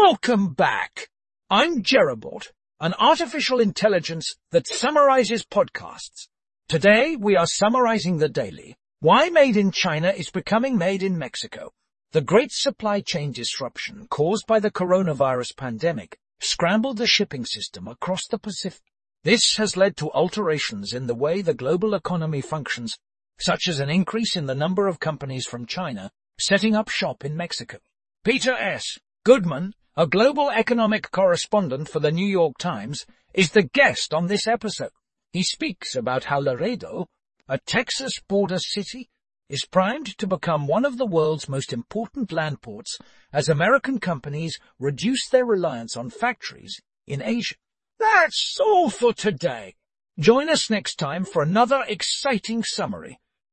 Welcome back. I'm Jerobot, an artificial intelligence that summarizes podcasts. Today we are summarizing the daily. Why Made in China is becoming Made in Mexico. The great supply chain disruption caused by the coronavirus pandemic scrambled the shipping system across the Pacific. This has led to alterations in the way the global economy functions, such as an increase in the number of companies from China setting up shop in Mexico. Peter S. Goodman a global economic correspondent for the New York Times, is the guest on this episode. He speaks about how Laredo, a Texas border city, is primed to become one of the world's most important land ports as American companies reduce their reliance on factories in Asia. That's all for today. Join us next time for another exciting summary.